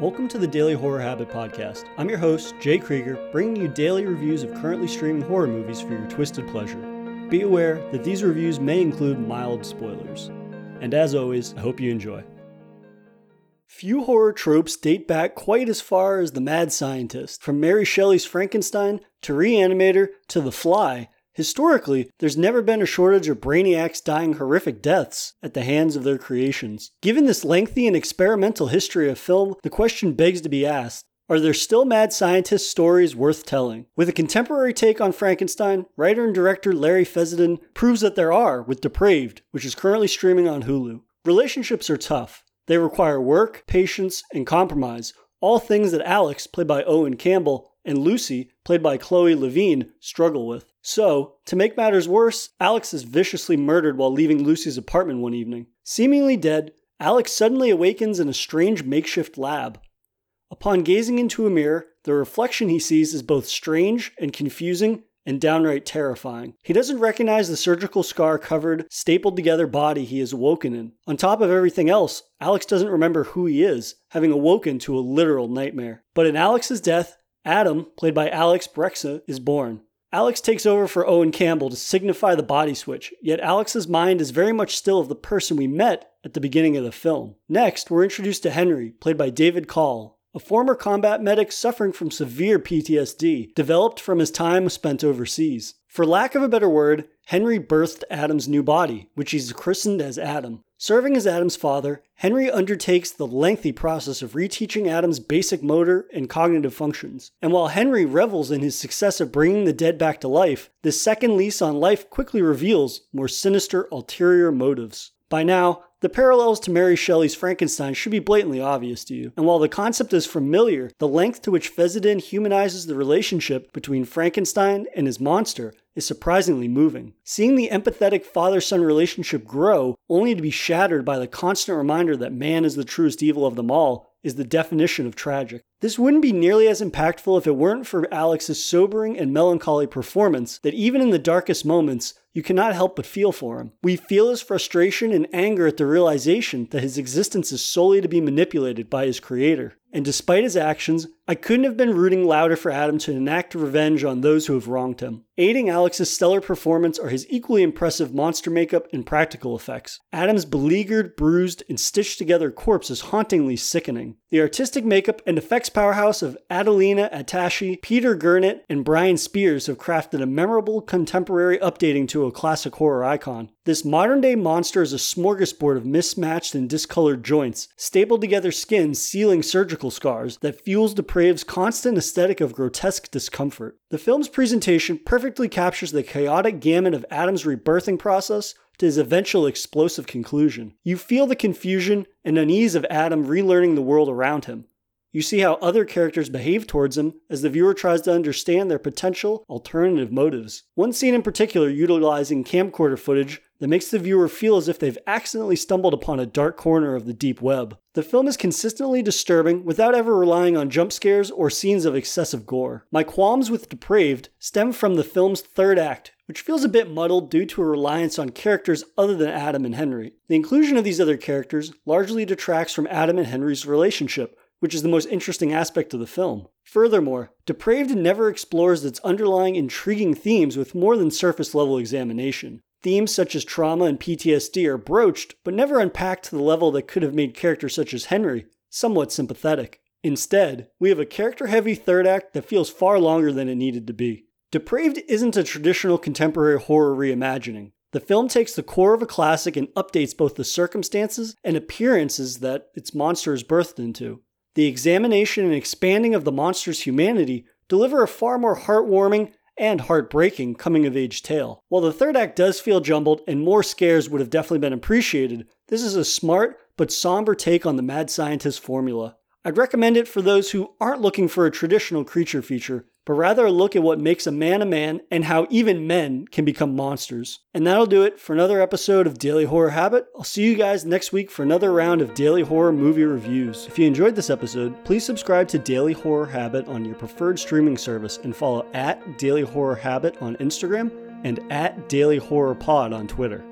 Welcome to the Daily Horror Habit Podcast. I'm your host, Jay Krieger, bringing you daily reviews of currently streaming horror movies for your twisted pleasure. Be aware that these reviews may include mild spoilers. And as always, I hope you enjoy. Few horror tropes date back quite as far as The Mad Scientist. From Mary Shelley's Frankenstein to Reanimator to The Fly, Historically, there's never been a shortage of brainiacs dying horrific deaths at the hands of their creations. Given this lengthy and experimental history of film, the question begs to be asked are there still mad scientist stories worth telling? With a contemporary take on Frankenstein, writer and director Larry Fessenden proves that there are with Depraved, which is currently streaming on Hulu. Relationships are tough. They require work, patience, and compromise, all things that Alex, played by Owen Campbell, and Lucy, played by Chloe Levine, struggle with. So, to make matters worse, Alex is viciously murdered while leaving Lucy's apartment one evening. Seemingly dead, Alex suddenly awakens in a strange makeshift lab. Upon gazing into a mirror, the reflection he sees is both strange and confusing and downright terrifying. He doesn't recognize the surgical scar covered, stapled together body he has awoken in. On top of everything else, Alex doesn't remember who he is, having awoken to a literal nightmare. But in Alex's death, Adam, played by Alex Breksa, is born. Alex takes over for Owen Campbell to signify the body switch, yet Alex's mind is very much still of the person we met at the beginning of the film. Next, we're introduced to Henry, played by David Call, a former combat medic suffering from severe PTSD, developed from his time spent overseas. For lack of a better word, Henry birthed Adam's new body, which he's christened as Adam. Serving as Adam's father, Henry undertakes the lengthy process of reteaching Adam's basic motor and cognitive functions. And while Henry revels in his success of bringing the dead back to life, this second lease on life quickly reveals more sinister ulterior motives. By now, the parallels to Mary Shelley's Frankenstein should be blatantly obvious to you, and while the concept is familiar, the length to which Fessenden humanizes the relationship between Frankenstein and his monster is surprisingly moving. Seeing the empathetic father son relationship grow, only to be shattered by the constant reminder that man is the truest evil of them all, is the definition of tragic. This wouldn't be nearly as impactful if it weren't for Alex's sobering and melancholy performance that even in the darkest moments, you cannot help but feel for him. We feel his frustration and anger at the realization that his existence is solely to be manipulated by his creator. And despite his actions, I couldn't have been rooting louder for Adam to enact revenge on those who have wronged him. Aiding Alex's stellar performance are his equally impressive monster makeup and practical effects. Adam's beleaguered, bruised, and stitched together corpse is hauntingly sickening. The artistic makeup and effects powerhouse of Adelina Atashi, Peter Gerner, and Brian Spears have crafted a memorable contemporary updating to a classic horror icon. This modern day monster is a smorgasbord of mismatched and discolored joints, stapled together skins sealing surgical scars that fuels Depraved's constant aesthetic of grotesque discomfort. The film's presentation perfectly captures the chaotic gamut of Adam's rebirthing process to his eventual explosive conclusion. You feel the confusion and unease of Adam relearning the world around him. You see how other characters behave towards him as the viewer tries to understand their potential alternative motives. One scene in particular utilizing camcorder footage that makes the viewer feel as if they've accidentally stumbled upon a dark corner of the deep web. The film is consistently disturbing without ever relying on jump scares or scenes of excessive gore. My qualms with Depraved stem from the film's third act, which feels a bit muddled due to a reliance on characters other than Adam and Henry. The inclusion of these other characters largely detracts from Adam and Henry's relationship, which is the most interesting aspect of the film. Furthermore, Depraved never explores its underlying intriguing themes with more than surface level examination. Themes such as trauma and PTSD are broached, but never unpacked to the level that could have made characters such as Henry somewhat sympathetic. Instead, we have a character heavy third act that feels far longer than it needed to be. Depraved isn't a traditional contemporary horror reimagining. The film takes the core of a classic and updates both the circumstances and appearances that its monster is birthed into the examination and expanding of the monster's humanity deliver a far more heartwarming and heartbreaking coming of age tale. While the third act does feel jumbled and more scares would have definitely been appreciated, this is a smart but somber take on the mad scientist formula. I'd recommend it for those who aren't looking for a traditional creature feature, but rather look at what makes a man a man and how even men can become monsters. And that'll do it for another episode of Daily Horror Habit. I'll see you guys next week for another round of Daily Horror movie reviews. If you enjoyed this episode, please subscribe to Daily Horror Habit on your preferred streaming service and follow at Daily Horror Habit on Instagram and at Daily Horror Pod on Twitter.